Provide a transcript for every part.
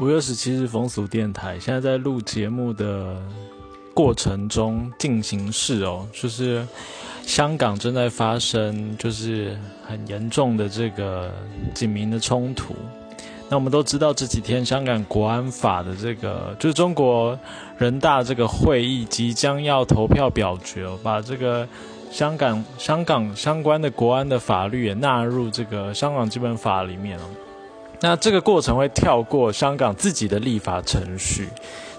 五月十七日风俗电台，现在在录节目的过程中进行式哦，就是香港正在发生就是很严重的这个警民的冲突。那我们都知道这几天香港国安法的这个，就是中国人大这个会议即将要投票表决，把这个香港香港相关的国安的法律也纳入这个香港基本法里面了。那这个过程会跳过香港自己的立法程序，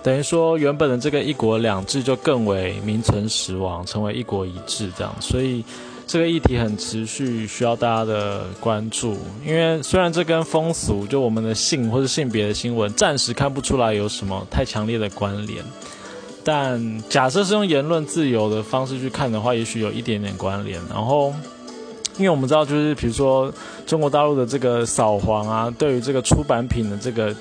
等于说原本的这个一国两制就更为名存实亡，成为一国一制这样。所以这个议题很持续，需要大家的关注。因为虽然这跟风俗，就我们的性或者性别的新闻，暂时看不出来有什么太强烈的关联，但假设是用言论自由的方式去看的话，也许有一点点关联。然后。因为我们知道，就是比如说中国大陆的这个扫黄啊，对于这个出版品的这个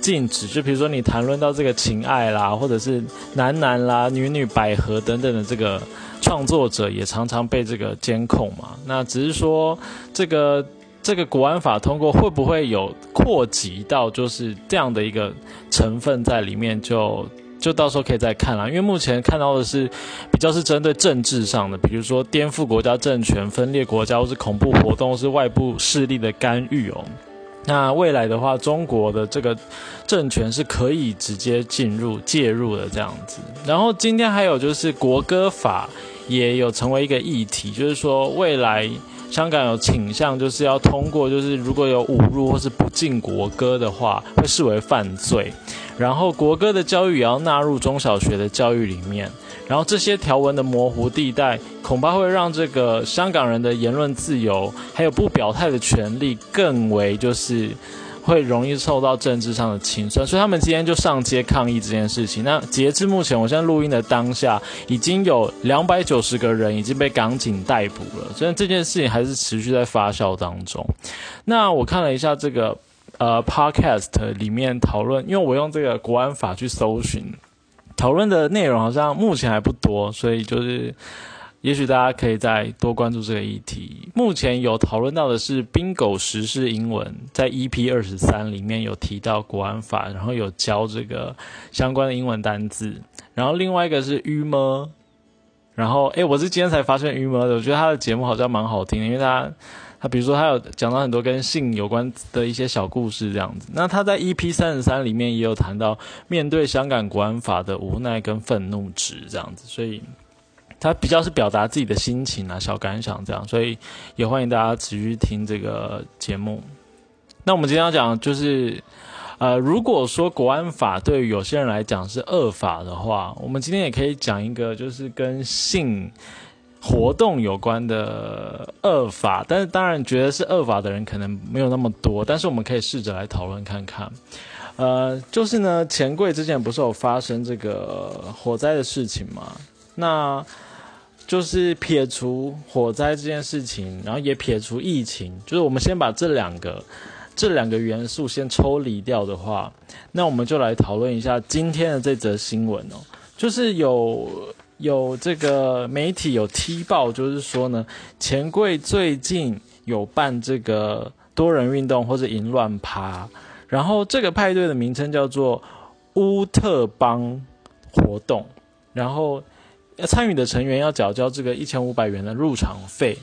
禁止，就比如说你谈论到这个情爱啦，或者是男男啦、女女百合等等的这个创作者，也常常被这个监控嘛。那只是说这个这个国安法通过，会不会有扩及到就是这样的一个成分在里面就？就到时候可以再看啦，因为目前看到的是比较是针对政治上的，比如说颠覆国家政权、分裂国家或是恐怖活动，是外部势力的干预哦。那未来的话，中国的这个政权是可以直接进入介入的这样子。然后今天还有就是国歌法也有成为一个议题，就是说未来香港有倾向就是要通过，就是如果有侮辱或是不敬国歌的话，会视为犯罪。然后国歌的教育也要纳入中小学的教育里面，然后这些条文的模糊地带，恐怕会让这个香港人的言论自由，还有不表态的权利，更为就是会容易受到政治上的侵犯，所以他们今天就上街抗议这件事情。那截至目前，我现在录音的当下，已经有两百九十个人已经被港警逮捕了，所以这件事情还是持续在发酵当中。那我看了一下这个。呃，podcast 里面讨论，因为我用这个国安法去搜寻，讨论的内容好像目前还不多，所以就是，也许大家可以再多关注这个议题。目前有讨论到的是冰狗时事英文，在 EP 二十三里面有提到国安法，然后有教这个相关的英文单字。然后另外一个是 U 么，然后诶，我是今天才发现 U 么的，我觉得他的节目好像蛮好听的，因为他。他比如说，他有讲到很多跟性有关的一些小故事，这样子。那他在 EP 三十三里面也有谈到面对香港国安法的无奈跟愤怒值，这样子。所以他比较是表达自己的心情啊、小感想这样。所以也欢迎大家持续听这个节目。那我们今天要讲就是，呃，如果说国安法对于有些人来讲是恶法的话，我们今天也可以讲一个就是跟性。活动有关的恶法，但是当然觉得是恶法的人可能没有那么多，但是我们可以试着来讨论看看。呃，就是呢，钱柜之前不是有发生这个火灾的事情吗？那就是撇除火灾这件事情，然后也撇除疫情，就是我们先把这两个这两个元素先抽离掉的话，那我们就来讨论一下今天的这则新闻哦，就是有。有这个媒体有踢爆，就是说呢，钱柜最近有办这个多人运动或者淫乱趴，然后这个派对的名称叫做乌特邦活动，然后参与的成员要缴交这个一千五百元的入场费。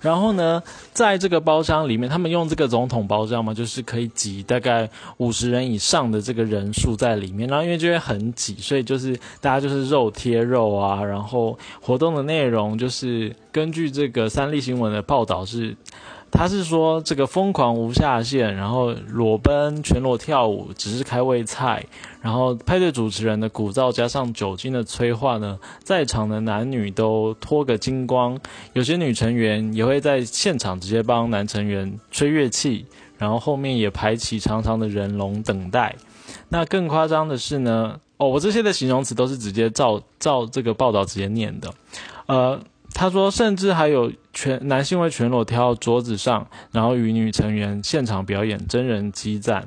然后呢，在这个包厢里面，他们用这个总统包厢嘛，就是可以挤大概五十人以上的这个人数在里面。然后因为这边很挤，所以就是大家就是肉贴肉啊。然后活动的内容就是根据这个三立新闻的报道是。他是说这个疯狂无下限，然后裸奔全裸跳舞，只是开胃菜，然后派对主持人的鼓噪加上酒精的催化呢，在场的男女都脱个精光，有些女成员也会在现场直接帮男成员吹乐器，然后后面也排起长长的人龙等待。那更夸张的是呢，哦，我这些的形容词都是直接照照这个报道直接念的，呃。他说，甚至还有全男性会全裸跳到桌子上，然后与女成员现场表演真人激战，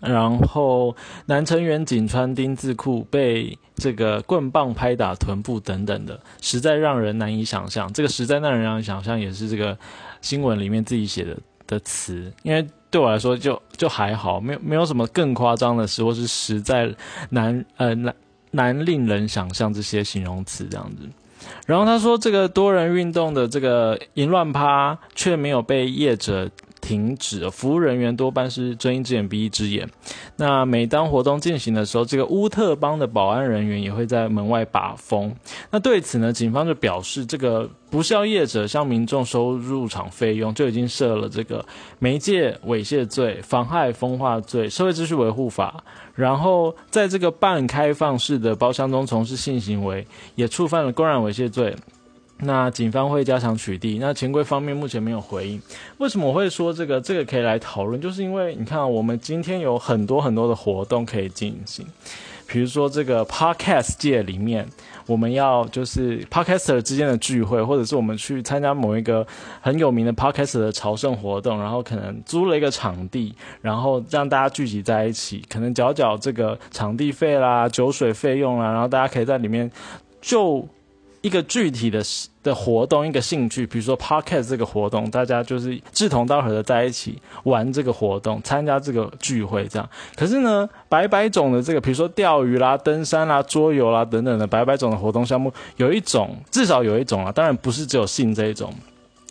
然后男成员仅穿丁字裤被这个棍棒拍打臀部等等的，实在让人难以想象。这个实在让人难以想象，也是这个新闻里面自己写的的词，因为对我来说就就还好，没有没有什么更夸张的事，或是实在难呃难难令人想象这些形容词这样子。然后他说，这个多人运动的这个淫乱趴却没有被业者。停止，服务人员多半是睁一只眼闭一只眼。那每当活动进行的时候，这个乌特邦的保安人员也会在门外把风。那对此呢，警方就表示，这个不孝业者向民众收入场费用，就已经设了这个媒介猥亵罪、妨害风化罪、社会秩序维护法。然后在这个半开放式的包厢中从事性行为，也触犯了公然猥亵罪。那警方会加强取缔。那钱柜方面目前没有回应。为什么我会说这个？这个可以来讨论，就是因为你看，我们今天有很多很多的活动可以进行。比如说这个 podcast 界里面，我们要就是 podcaster 之间的聚会，或者是我们去参加某一个很有名的 podcast 的朝圣活动，然后可能租了一个场地，然后让大家聚集在一起，可能缴缴这个场地费啦、酒水费用啦，然后大家可以在里面就。一个具体的的活动，一个兴趣，比如说 podcast 这个活动，大家就是志同道合的在一起玩这个活动，参加这个聚会这样。可是呢，百百种的这个，比如说钓鱼啦、登山啦、桌游啦等等的百百种的活动项目，有一种至少有一种啊，当然不是只有性这一种，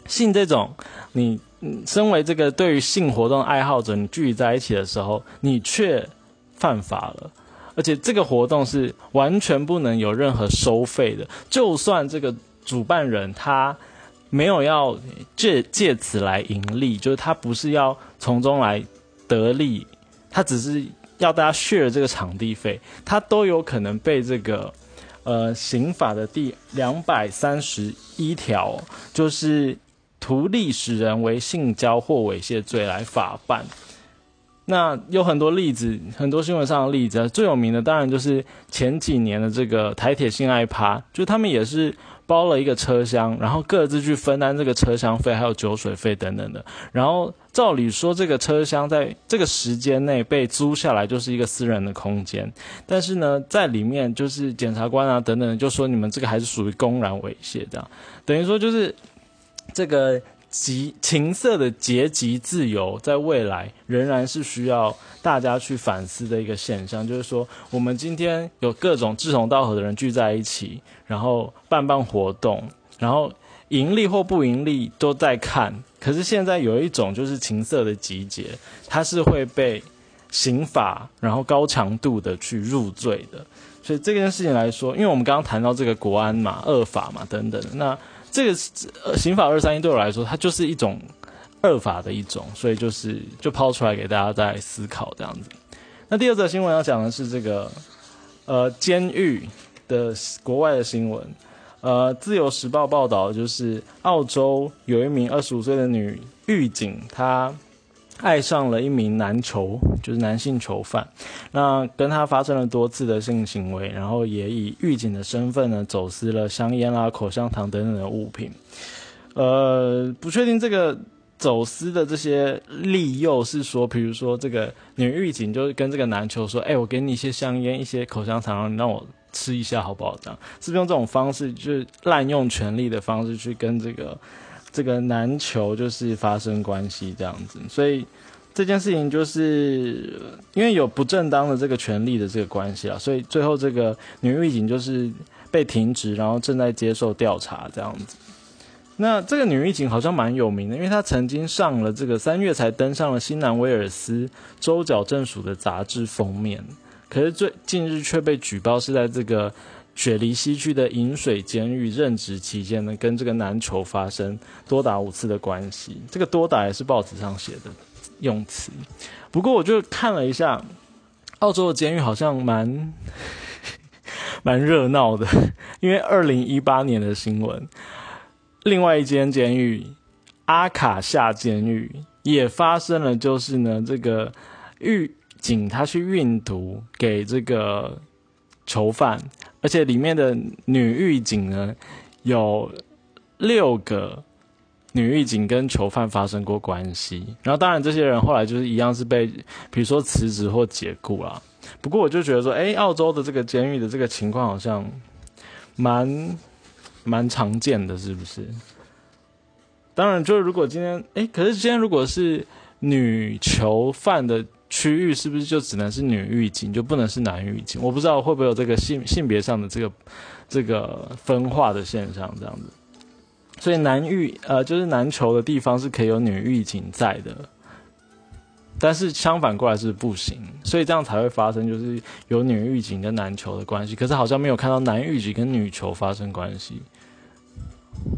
性这种，你身为这个对于性活动爱好者，你聚集在一起的时候，你却犯法了。而且这个活动是完全不能有任何收费的，就算这个主办人他没有要借借此来盈利，就是他不是要从中来得利，他只是要大家 share 这个场地费，他都有可能被这个呃刑法的第两百三十一条，就是图利使人为性交或猥亵罪来法办。那有很多例子，很多新闻上的例子，最有名的当然就是前几年的这个台铁性爱趴，就他们也是包了一个车厢，然后各自去分担这个车厢费，还有酒水费等等的。然后照理说，这个车厢在这个时间内被租下来就是一个私人的空间，但是呢，在里面就是检察官啊等等就说你们这个还是属于公然猥亵，这样等于说就是这个。极情色的阶级自由，在未来仍然是需要大家去反思的一个现象。就是说，我们今天有各种志同道合的人聚在一起，然后办办活动，然后盈利或不盈利都在看。可是现在有一种就是情色的集结，它是会被刑法然后高强度的去入罪的。所以这件事情来说，因为我们刚刚谈到这个国安嘛、恶法嘛等等，那。这个刑法二三一对我来说，它就是一种恶法的一种，所以就是就抛出来给大家再思考这样子。那第二则新闻要讲的是这个呃监狱的国外的新闻。呃，自由时报报道就是澳洲有一名二十五岁的女狱警，她。爱上了一名男囚，就是男性囚犯，那跟他发生了多次的性行为，然后也以狱警的身份呢，走私了香烟啦、口香糖等等的物品。呃，不确定这个走私的这些利诱是说，比如说这个女狱警就跟这个男囚说：“哎，我给你一些香烟、一些口香糖，你让我吃一下好不好？”这样是不是用这种方式，就是滥用权力的方式去跟这个？这个男囚就是发生关系这样子，所以这件事情就是因为有不正当的这个权利的这个关系啊，所以最后这个女狱警就是被停职，然后正在接受调查这样子。那这个女狱警好像蛮有名的，因为她曾经上了这个三月才登上了新南威尔斯州矫正署的杂志封面，可是最近日却被举报是在这个。雪梨西区的饮水监狱任职期间呢，跟这个男囚发生多打五次的关系。这个多打也是报纸上写的用词。不过我就看了一下，澳洲的监狱好像蛮 蛮热闹的，因为二零一八年的新闻，另外一间监狱阿卡夏监狱也发生了，就是呢，这个狱警他去运毒给这个囚犯。而且里面的女狱警呢，有六个女狱警跟囚犯发生过关系，然后当然这些人后来就是一样是被，比如说辞职或解雇啦。不过我就觉得说，哎，澳洲的这个监狱的这个情况好像蛮蛮常见的，是不是？当然，就是如果今天，哎，可是今天如果是女囚犯的区域，是不是就只能是女狱警，就不能是男狱警？我不知道会不会有这个性性别上的这个这个分化的现象，这样子。所以男狱呃，就是男囚的地方是可以有女狱警在的，但是相反过来是不行，所以这样才会发生，就是有女狱警跟男囚的关系，可是好像没有看到男狱警跟女囚发生关系，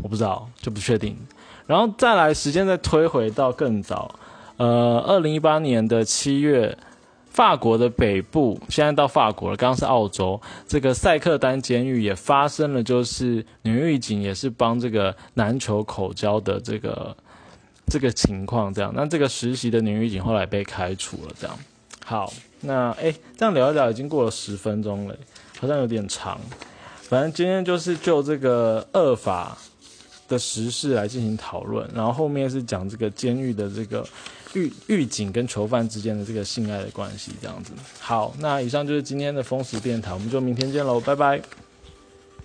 我不知道，就不确定。然后再来，时间再推回到更早，呃，二零一八年的七月，法国的北部，现在到法国了，刚刚是澳洲，这个塞克丹监狱也发生了，就是女狱警也是帮这个男囚口交的这个这个情况，这样，那这个实习的女狱警后来被开除了，这样。好，那哎，这样聊一聊，已经过了十分钟了，好像有点长，反正今天就是就这个恶法。的时事来进行讨论，然后后面是讲这个监狱的这个狱狱警跟囚犯之间的这个性爱的关系，这样子。好，那以上就是今天的风俗电台，我们就明天见喽，拜拜。